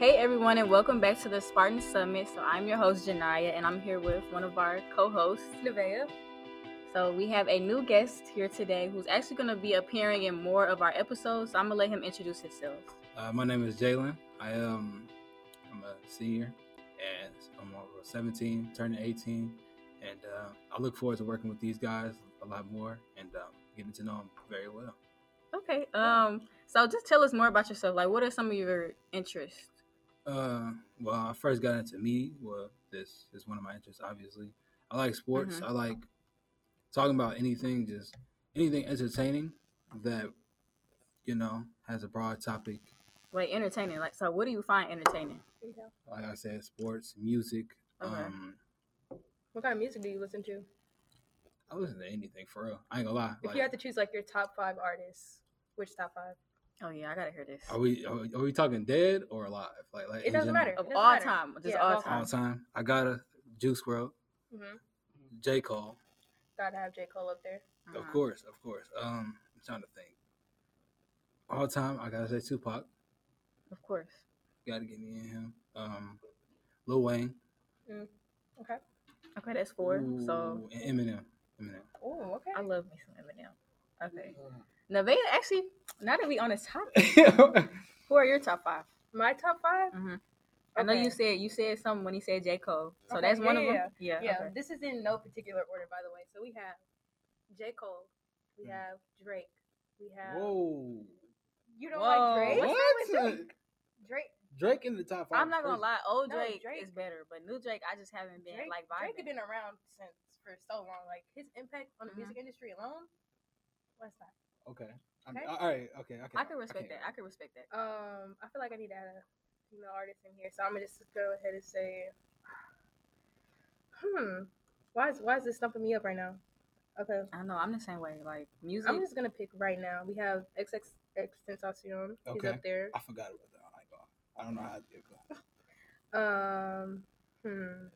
Hey everyone, and welcome back to the Spartan Summit. So I'm your host Janaya, and I'm here with one of our co-hosts, Nevaeh. So we have a new guest here today who's actually going to be appearing in more of our episodes. So I'm gonna let him introduce himself. Uh, my name is Jalen. I am I'm a senior, and I'm uh, 17, turning 18, and uh, I look forward to working with these guys a lot more and um, getting to know them very well. Okay. Um. So just tell us more about yourself. Like, what are some of your interests? Uh, well, I first got into me. Well, this is one of my interests. Obviously, I like sports. Mhm. I like talking about anything, just anything entertaining that you know has a broad topic. Wait, entertaining. Like, so what do you find entertaining? Like I said, sports, music. Okay. Um, What kind of music do you listen to? I listen to anything for real. I ain't gonna lie. If Like, you had to choose like your top five artists, which top five? Oh yeah, I gotta hear this. are we are we, are we talking dead or alive? Like like It doesn't general? matter. Of doesn't all matter. time, just Yeah, all all time. All time. I got a Juice WRLD, Mm-hmm. J Cole, Gotta have J Cole up there. of Mhm. course, of course. Um, I'm trying to think. All time, I gotta say Tupac. Of course. Gotta get me in him. Um, Lil Wayne. Okay. Okay, that's four. So Ooh, and Eminem. Eminem. Oh, okay. I love me some Eminem. Okay. Nevaeh, actually, now that we on this topic, who are your top five? My top 5 Mm-hmm. I know Okay. you said you said something when he said J Cole, so Okay, that's one of them. yeah, Yeah. Yeah, okay. this is in no particular order, by the way. So we have J Cole, we Mm. have Drake, we have. Whoa. You don't Whoa, like Drake? what's wrong with Drake? Drake. Drake in the top five. I'm not gonna lie, old No, Drake, Drake- is better, but new Drake, I just haven't been Drake, like Drake vibing. had been around since for so long. Like his impact on the Mhm. music industry alone. What's that? Okay. I'm- Okay. All right. Okay. Okay. I can respect that. I can respect that. Um, I feel like I need to add a female artist in here, so I'm gonna just go ahead and say, hmm, why is why is this stumping me up right now? Okay, I know I'm the same way. Like music, I'm just gonna pick right now. We have XX Tentacion. He's Okay. up there. I forgot about that. I ain't I don't know how to do it. Um, hmm,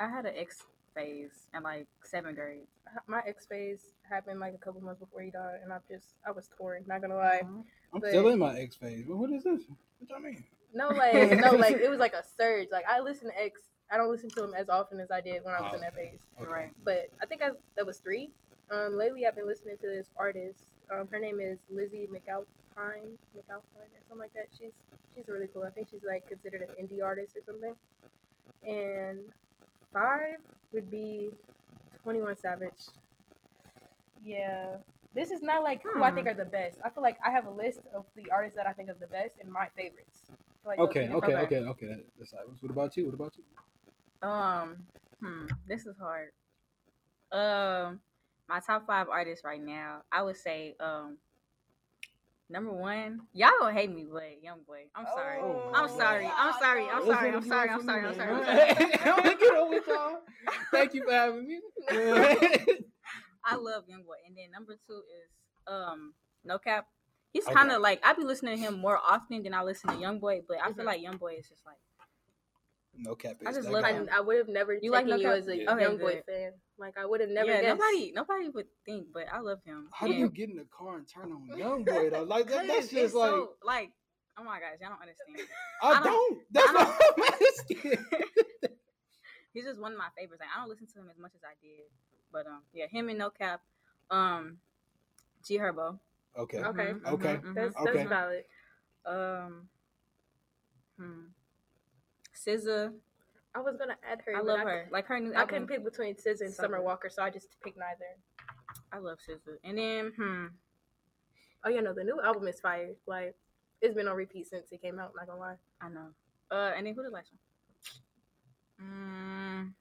I had an X phase in like seventh grade. my ex phase happened like a couple months before he died, and I just I was torn. Not gonna lie. Mhm. I'm But- still in my ex phase. But what is this? What y'all mean? No, like no, like it was like a surge. Like I listen to X. I don't listen to him as often as I did when I was Oh, in that phase. Okay. Right. but I think I, that was three. Um, lately, I've been listening to this artist. Um, her name is Lizzie McAlpine, McAlpine or something like that. She's she's really cool. I think she's like considered an indie artist or something. And five would be Twenty One Savage. Yeah, this is not like who I think Hmm. are the best. I feel like I have a list of the artists that I think are the best and my favorites. Like those Okay. Okay. Okay. Okay. That- That's silence. What about you? What about you? Um, hmm, this is hard. Um, my top five artists right now, I would say, um, number one, y'all gonna hate me, but Young Boy. I'm sorry. Oh, I'm sorry. I'm sorry. I'm sorry. I'm sorry. I'm sorry. I'm sorry. I'm sorry. I'm gonna get on with y'all. Thank you for having me. I love Young Boy. And then number two is um No Cap. He's kind of like I be listening to him more often than I listen to Young Boy, but I feel Mhm. like Young Boy is just like no cap. I just that love I, I would have never You taken like No you Cap? as a Yeah. Okay, young boy good. fan. Like I would have never yeah, guessed. nobody nobody would think, but I love him. How do you get in the car and turn on Young Boy though? Like that, that's just it's like so, like oh my gosh, y'all don't understand. I, I don't- don't. That's I don't- what I'm. He's just one of my favorites. Like, I don't listen to him as much as I did, but um, yeah, him and No Cap, um, G Herbo. Okay. Okay. Mhm, Okay. mhm, mhm. That's Okay. that's valid. Um, hmm. SZA, I was gonna add her. I love I, her. Like her new I album. couldn't pick between SZA and Summer. Walker, so I just picked neither. I love SZA. And then hmm, Oh yeah, no, the new album is fire. Like it's been on repeat since it came out. Not gonna lie. I know. Uh, and then who the last one? Mm,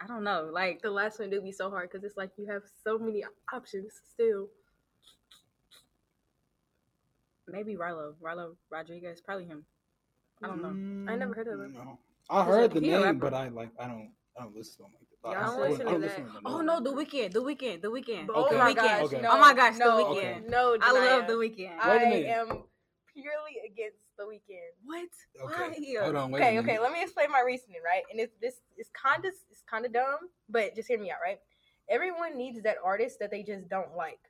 I don't know. Like The last one do be so hard because it's like you have so many options still. maybe Rylo, Rylo Rodriguez, probably him. I don't know. I never heard of him. Mm, no. I He's a- heard the name, but I like I don't I don't listen to him like that. Yeah, I I don't wouldn't- listen I to don't that. listen to Oh no, the Weeknd, the Weeknd, the Weeknd. Oh okay. Oh my The gosh! Okay. No, Oh my gosh, The Weekend. Weeknd. No, I love the Weeknd. Wait a I minute. am purely against the Weeknd. What? Okay. Why? Hold on, wait okay, minute. okay. Let me explain my reasoning, right? And it's this is kind of it's kind of dumb, but just hear me out, right? Everyone needs that artist that they just don't like,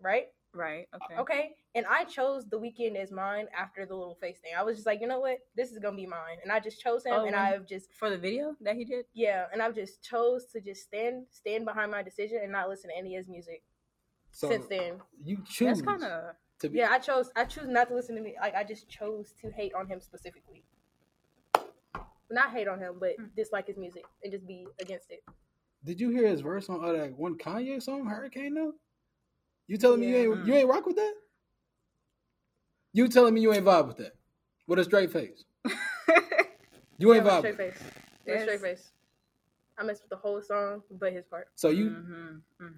right? Right. Okay. Okay, and I chose the Weeknd as mine after the little face thing. I was just like, you know what, this is gonna be mine, and I just chose him, Oh, and I've just For the video that he did. yeah, and I've just chose to just stand stand behind my decision and not listen to any of his music So since then. you choose That's kind of. to be. Yeah, I chose I choose not to listen to me. Like I just chose to hate on him specifically. Not hate on him, but Mm. dislike his music and just be against it. Did you hear his verse on uh, that one Kanye song, Hurricane? Though you telling me you ain't you ain't rock with that? You telling me you ain't vibe with that? With a straight face, you ain't Yeah, vibe. with a With straight it. face. With a straight face. I messed with the whole song, but his part. So you, Mhm, mm.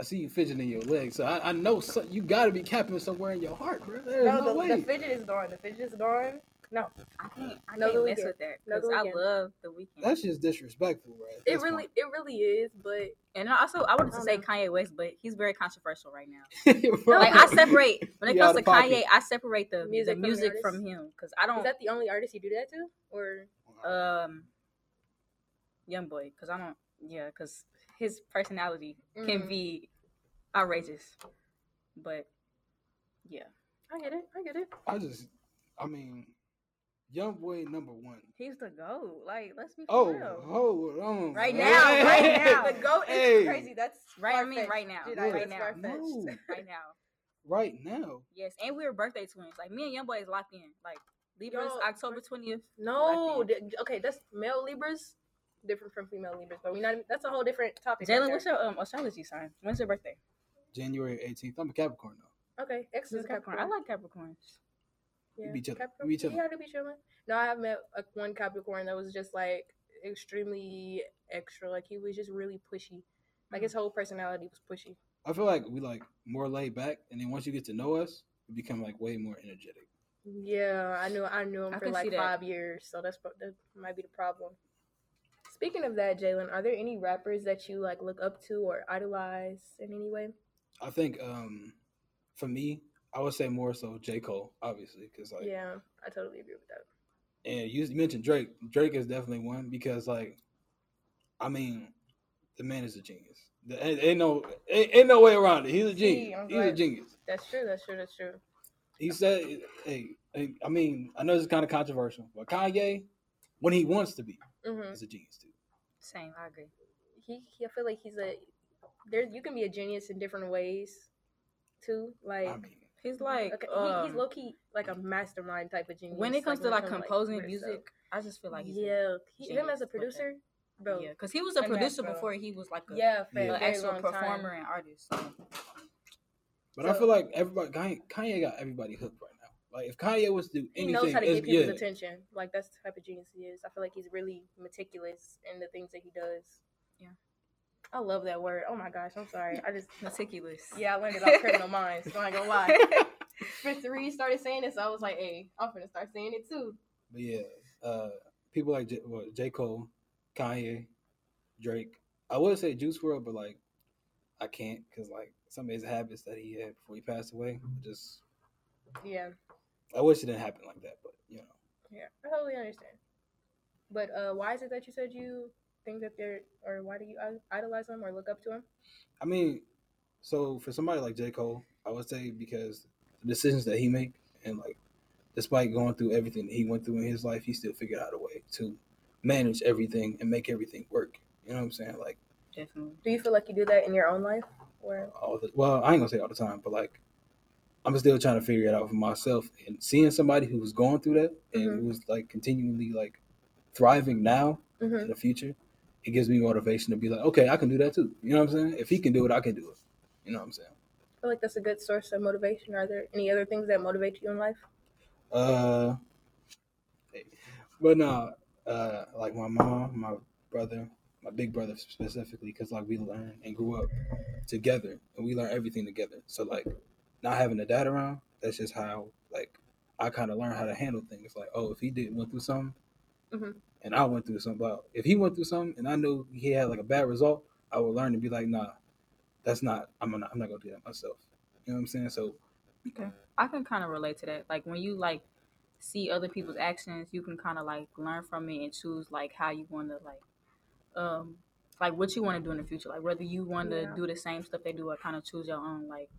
I see you fidgeting your legs. So I, I know so, you got to be capping somewhere in your heart, bro. There's no, No, the, way. the fidget is gone. The fidget is gone. No, I can't. I No, can't the mess Weeknd. with that because the I love the Weeknd. That's just disrespectful, right? it really, fine. it really is. But and also, I wanted to don't say know. Kanye West, but he's very controversial right now. Right. Like I separate when it comes to pocket. Kanye, I separate the Music the from the music from him because I don't Is that the only artist you do that to, or um young boy because I don't yeah because his personality can Mm. be outrageous, but yeah, I get it. I get it. I just, I mean, young boy number one. he's the goat. Like let's be for Oh, real. hold on. Right man. now, right now. The goat is Hey. crazy. That's Right, I mean, right now, Dude, right that's now. No. right now. Right now. Yes, and we were birthday twins. Like me and Young Boy is locked in. Like Libras, Yo, October twentieth. No, d- okay, that's male Libras, different from female Libras, but we not. That's a whole different topic. right Jalen, there. what's your um astrology sign? When's your birthday? January 18th. I'm a Capricorn though. Okay, X is Capricorn. Capricorn. I like Capricorns. Yeah, be chilling. Capricorn. We be chilling. Yeah, I do be chilling. No, I have met a, one Capricorn that was just like extremely extra. Like he was just really pushy. Like his whole personality was pushy. I feel like we like more laid back, and then once you get to know us, we become like way more energetic. Yeah, I knew I knew him I for can see like that. five years, so that's pro- that might be the problem. Speaking of that, Jalen, are there any rappers that you like look up to or idolize in any way? I think um for me, I would say more so J Cole, obviously, because like yeah, I totally agree with that. and you mentioned Drake. Drake is definitely one because like, I mean, the man is a genius. There ain't, ain't no ain't, ain't no way around it. He's a genius. I'm He's a genius. That's true. That's true. That's true. He said, "Hey, hey, I mean, I know this is kind of controversial, but Kanye, when he wants to be, hmm is a genius too. Same, I agree. He, he, I feel like he's a. There, you can be a genius in different ways, too. Like, I mean, He's like okay, he, um, he's low key like a mastermind type of genius. when it comes to like composing weird stuff. music, I just feel like he's a- yeah, he, him as a with that. producer, bro. yeah, because he was a and that, producer bro. before he was like a, Yeah, for Yeah. a a actual long time. performer and artist. So, but I feel like everybody Kanye, Kanye got everybody hooked right now. Like if Kanye was to do He knows how to get people's yeah, attention. Like that's the type of genius he is. I feel like he's really meticulous in the things that he does. Yeah. I love that word. Oh my gosh, I'm sorry. I just meticulous. yeah, I learned it off Criminal Minds. So I ain't gonna lie. Fifth Reid started saying it, so I was like, hey, I'm gonna start saying it too. But yeah, uh, people like J, well, J. Cole, Kanye, Drake. I would say Juice WRLD, but like I can't because like some of his habits that he had before he passed away. Just Yeah, I wish it didn't happen like that, but you know. yeah, I totally understand. But uh, why is it that you said you think that they're, or why do you idolize them or look up to them? I mean, so for somebody like J. Cole, I would say because the decisions that he make and like despite going through everything that he went through in his life, he still figured out a way to manage everything and make everything work. You know what I'm saying? Like Definitely. Do you feel like you do that in your own life? Or all the well, I ain't gonna say all the time, but like I'm still trying to figure it out for myself and seeing somebody who was going through that and Mhm. who's like continually like thriving now in Mhm. the future, it gives me motivation to be like, okay, I can do that too. You know what I'm saying? If he can do it, I can do it. You know what I'm saying? I feel like that's a good source of motivation. Are there any other things that motivate you in life? Uh, but no, uh, like my mom, my brother, my big brother specifically, because like we learned and grew up together, and we learned everything together. So like, not having a dad around, that's just how like I kind of learned how to handle things. Like, oh, if he did went through something, Mhm. and I went through something, well, if he went through something, and I knew he had like a bad result, I would learn to be like, nah, that's not. I'm not. I'm not gonna do that myself. You know what I'm saying? So Okay. I can kind of relate to that. Like when you like see other people's actions, you can kind of like learn from it and choose like how you want to like um like what you want to do in the future. Like whether you want to Yeah. do the same stuff they do or kind of choose your own like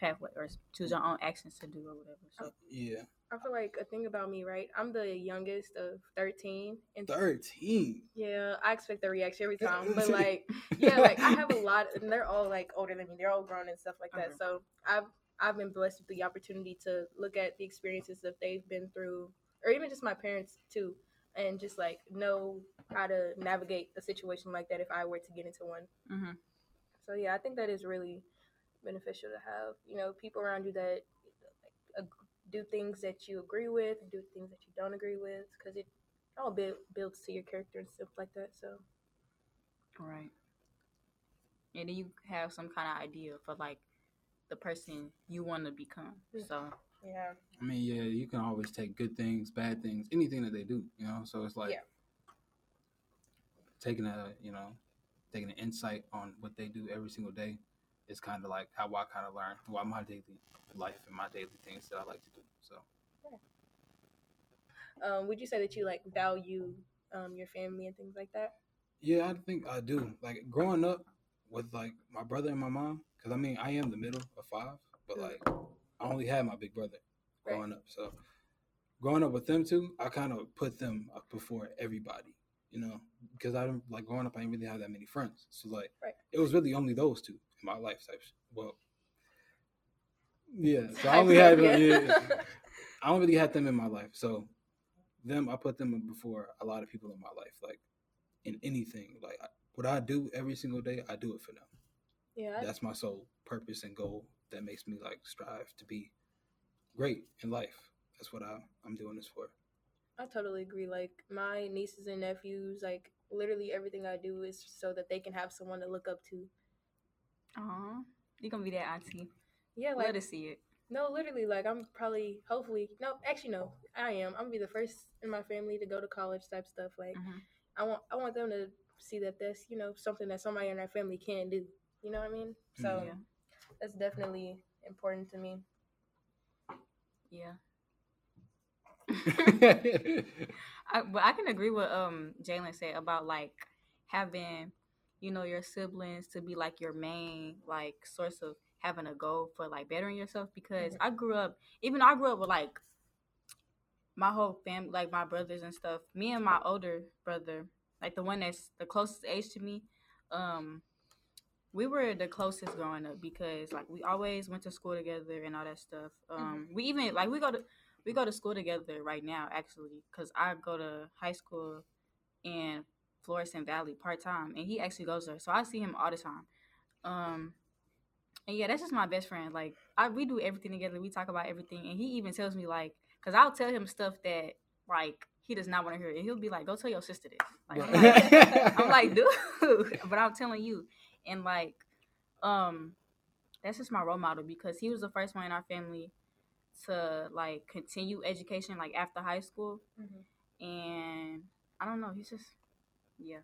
pathway or choose your own actions to do or whatever. So Yeah, I feel like a thing about me, right? I'm the youngest of 13. And thirteen. yeah, I expect the reaction every time. But like, yeah, like I have a lot, and they're all like older than me. They're all grown and stuff like that. Okay. So I've I've been blessed with the opportunity to look at the experiences that they've been through, or even just my parents too, and just like know how to navigate a situation like that if I were to get into one. mhm. So yeah, I think that is really beneficial to have you know people around you that like, ag- do things that you agree with, and do things that you don't agree with, because it all build, builds to your character and stuff like that. So right. And then you have some kind of idea for like the person you want to become. So yeah, I mean, yeah, you can always take good things, bad things, anything that they do, you know. So it's like Yeah. taking a, you know, taking an insight on what they do every single day is kind of like how I kind of learn what my daily life and my daily things that I like to do. So um, would you say that you like value um, your family and things like that? yeah, I think I do. Like growing up with like my brother and my mom, because I mean I am the middle of five, but Mm. like I only had my big brother Right. growing up. So growing up with them two, I kind of put them up before everybody, you know, because I didn't like growing up. I didn't really have that many friends, so like Right. it was really only those two my life. Type. Well, yeah, so I only of, had yeah. yeah, I don't really had them in my life, so them I put them before a lot of people in my life, like in anything. Like what I do every single day, I do it for them. Yeah, That's my sole purpose and goal that makes me like strive to be great in life. That's what I, I'm doing this for. I totally agree. Like my nieces and nephews, like literally everything I do is so that they can have someone to look up to. Aw, you gonna be that auntie. Yeah, Let like us see it. no, literally, like I'm probably, hopefully, no, actually, no, I am. I'm gonna be the first in my family to go to college type stuff. Like Mhm. I want, I want them to see that that's you know something that somebody in our family can do. You know what I mean? So. Yeah. that's definitely important to me. Yeah. I, but I can agree with um Jalen said about like having, you know, your siblings to be like your main like source of having a goal for like bettering yourself because Mhm. I grew up even I grew up with like my whole family like my brothers and stuff. Me and my older brother, like the one that's the closest age to me, um we were the closest growing up because like we always went to school together and all that stuff. Um we even like we go to we go to school together right now actually because i go to high school in florissant valley part-time and he actually goes there so i see him all the time. Um and yeah that's just my best friend like I, we do everything together we talk about everything and he even tells me like because i'll tell him stuff that like he does not want to hear and he'll be like go tell your sister this like, I'm like I'm like, dude, but I'm telling you, and like, um, that's just my role model because he was the first one in our family to like continue education like after high school, and I don't know, he's just, yeah,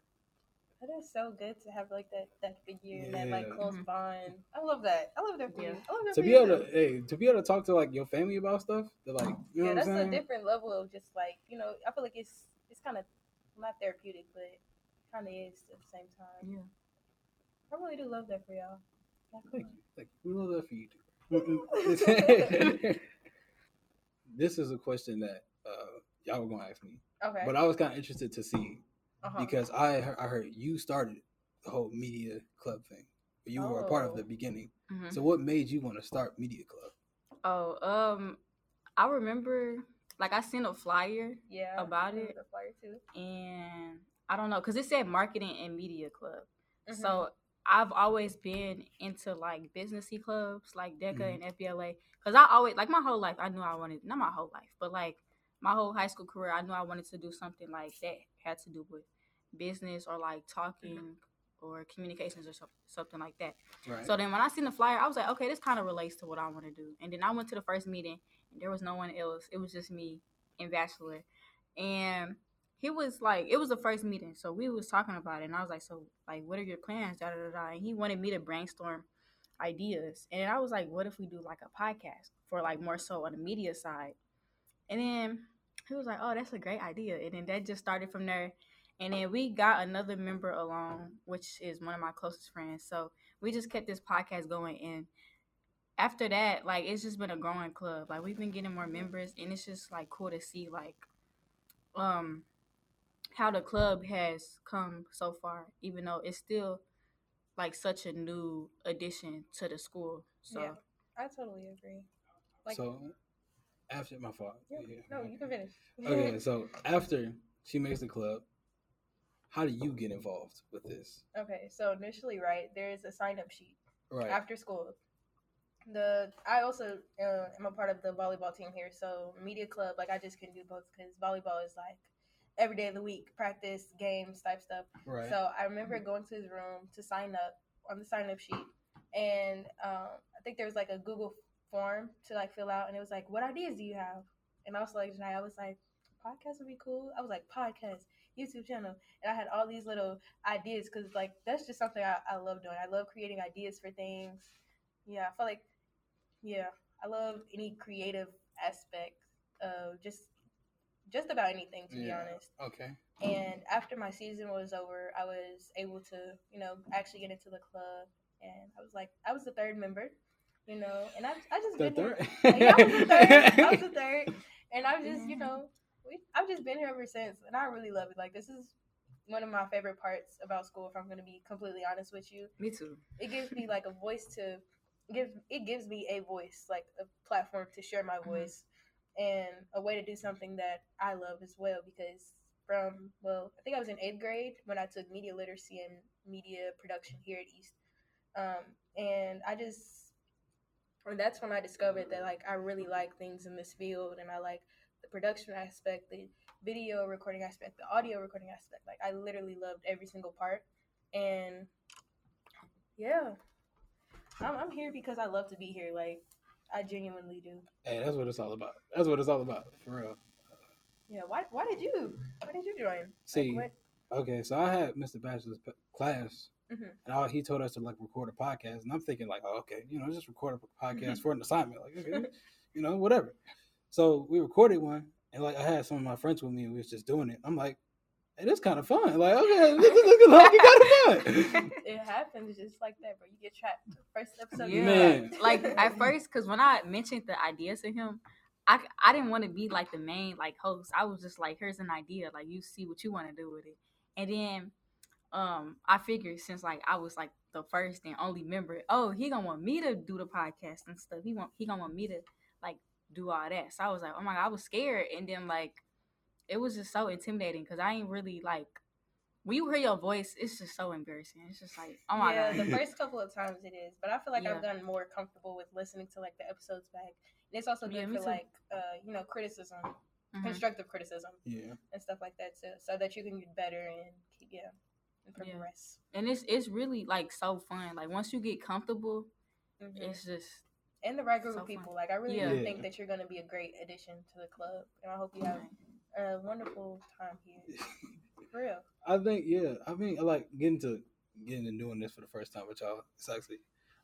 That is so good to have like that that figure and that like close Mhm. bond. I love that. I love that for Yeah. you. I love that to for be you able to, hey, to be able to talk to like your family about stuff, that like, you know yeah, that's I'm a different level of just like you know. I feel like it's it's kind of not therapeutic, but kind of is at the same time. yeah. I really do love that for y'all. Thank you. Thank you. We love that for you too. this is a question that uh, y'all were gonna ask me, Okay. but I was kind of interested to see uh-huh. because I heard, I heard you started the whole media club thing. You were a part of Oh. the beginning. Mhm. So what made you want to start media club? Oh, um, I remember like I sent a flyer yeah, about it. The flyer too. and I don't know because it said marketing and media club. Mhm. So I've always been into like businessy clubs like DECA Mhm. and FBLA because I always like my whole life I knew I wanted not my whole life but like my whole high school career I knew I wanted to do something like that had to do with business or like talking mm-hmm. or communications or so, something like that. Right. So then when I seen the flyer, I was like, okay, this kind of relates to what I want to do. And then I went to the first meeting, and there was no one else. It was just me and Bachelor, and he was like, it was the first meeting, so we was talking about it, and I was like, so like, what are your plans? Da da da. da. And he wanted me to brainstorm ideas, and I was like, what if we do like a podcast for like more so on the media side? And then he was like, oh, that's a great idea, and then that just started from there. And then we got another member along, which is one of my closest friends. So we just kept this podcast going. And after that, like it's just been a growing club. Like we've been getting more members, and it's just like cool to see like um how the club has come so far, even though it's still like such a new addition to the school. So Yeah. I totally agree. Like, so after my fault. yeah, Yeah. no, you can finish. Okay, so after she makes the club, how do you get involved with this? okay, so initially, right, there's a sign up sheet Right. after school. The I also uh, am a part of the volleyball team here, so media club, like I just can do both because volleyball is like every day of the week, practice, games, type stuff. right. So I remember going to his room to sign up on the sign up sheet, and um, I think there was like a Google form to like fill out, and it was like, "What ideas do you have?" And I was like, "Tonight," I was like, "Podcast would be cool." I was like, "Podcast, YouTube channel," and I had all these little ideas because like that's just something I, I love doing. I love creating ideas for things. Yeah, I feel like, yeah, I love any creative aspect of just just about anything to be honest. okay. And after my season was over, I was able to, you know, actually get into the club. And I was like, I was the third member, you know, and I, I just The been here. third. Like, I was the third. I was the third. And I've just, you know, we, I've just been here ever since. And I really love it. Like, this is one of my favorite parts about school, if I'm going to be completely honest with you. me too. It gives me like a voice to, give it gives me a voice, like a platform to share my Mhm. voice and a way to do something that I love as well because from well, I think I was in eighth grade when I took media literacy and media production here at East, um, and I just and that's when I discovered that like I really like things in this field and I like the production aspect, the video recording aspect, the audio recording aspect. Like I literally loved every single part, and yeah, I'm, I'm here because I love to be here. Like I genuinely do. Hey, that's what it's all about. That's what it's all about, for real. Yeah. Why? Why did you? Why did you join? See, Like, okay, so I had Mr. Bachelor's class, Mhm. and I, he told us to like record a podcast, and I'm thinking like, oh, okay, you know, just record a podcast Mm-hmm. for an assignment, like, okay, you know, whatever. So we recorded one, and like I had some of my friends with me, and we was just doing it. I'm like, hey, this kind of fun. Like, okay, this, this is like kind of fun. it happens just like that, bro. You get trapped. First episode. Yeah. Man. like at first because when i mentioned the idea to him I, I didn't want to be like the main like host i was just like here's an idea like you see what you want to do with it and then um i figured since like i was like the first and only member oh he gonna want me to do the podcast and stuff he want he gonna want me to like do all that so i was like oh my god i was scared and then like it was just so intimidating because i ain't really like when you hear your voice it's just so embarrassing it's just like oh my yeah, god the first couple of times it is, but I feel like I've Yeah. gotten more comfortable with listening to like the episodes back. And it's also good me for too. like uh, you know criticism, Mhm. constructive criticism, Yeah, and stuff like that too, so that you can get better and keep yeah, and Yeah. and it's it's really like so fun. Like once you get comfortable, Mhm. it's just And the right group so of fun. people. Like I really Yeah. think that you're going to be a great addition to the club, and I hope you have a wonderful time here. For real. I think yeah. I mean, I like getting to getting and doing this for the first time with y'all. It's actually,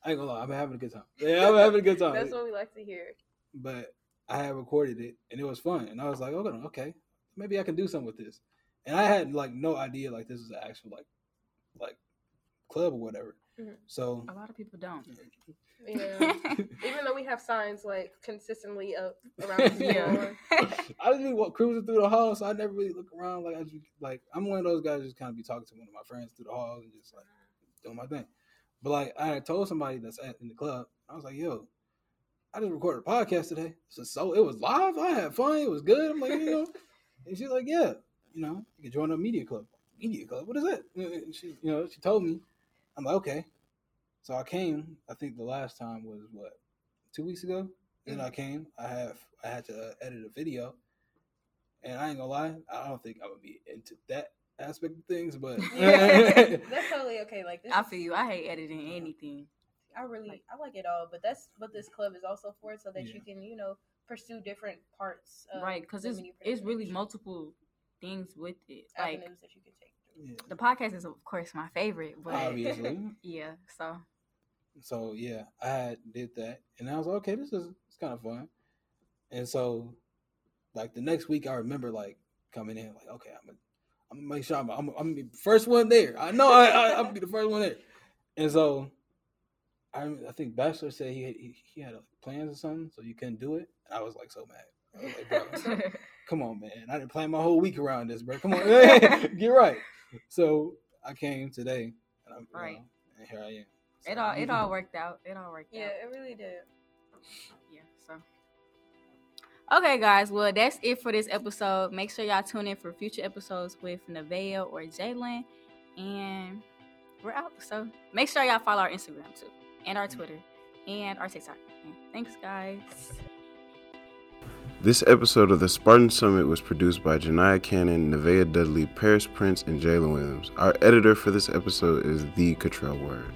I ain't gonna lie, I'm having a good time. Yeah, I'm having a good time. That's what we like to hear. but I had recorded it and it was fun, and I was like, okay, okay, maybe I can do something with this. And I had like no idea like this is an actual like like club or whatever. Mhm. So a lot of people don't. Yeah. Even though we have signs like consistently up around the school. yeah. I didn't even walk cruising through the hall, so I never really look around. Like I just like I'm one of those guys just kind of be talking to one of my friends through the hall and just like doing my thing. But like I had told somebody that's at, in the club, I was like, "Yo, I just recorded a podcast today. So, so it was live. I had fun. It was good." I'm like, you know, and she's like, "Yeah, you know, you can join a media club. Media club? What is that?" And she, you know, she told me. I'm like, "Okay." So I came. I think the last time was what two weeks ago. Then I came. I have I had to uh, edit a video, and I ain't gonna lie. I don't think I would be into that aspect of things, but that's totally okay. Like this I is- feel you. I hate editing anything. I really I like it all, but that's what this club is also for, so that Yeah. you can you know pursue different parts. Of right, because it's it's really multiple things with it. Like avenues that you can take. yeah, the podcast is of course my favorite, but obviously. yeah. So So yeah, I did that, and I was like, okay, this is it's kind of fun. And so, like the next week, I remember like coming in, like, okay, I'm gonna I'm gonna make sure I'm, I'm, I'm the first one there. I know I, I I'll be the first one there. And so I I think Bachelor said he he, he had plans or something, so you couldn't do it. And I was like so mad. I was like, bro, come on, man. I didn't plan my whole week around this, bro. Come on, get right. So I came today, and I'm Right. know, and here I am. it all it all worked out. It all worked Yeah, out. it really did. Yeah. So. Okay, guys. Well, that's it for this episode. Make sure y'all tune in for future episodes with Nevaeh or Jalen, and we're out. So make sure y'all follow our Instagram too, and our mm. Twitter, and our TikTok. Thanks, guys. This episode of the Spartan Summit was produced by Janiyah Cannon, Nevaeh Dudley, Paris Prince, and Jalen Williams. Our editor for this episode is The Cottrell Word.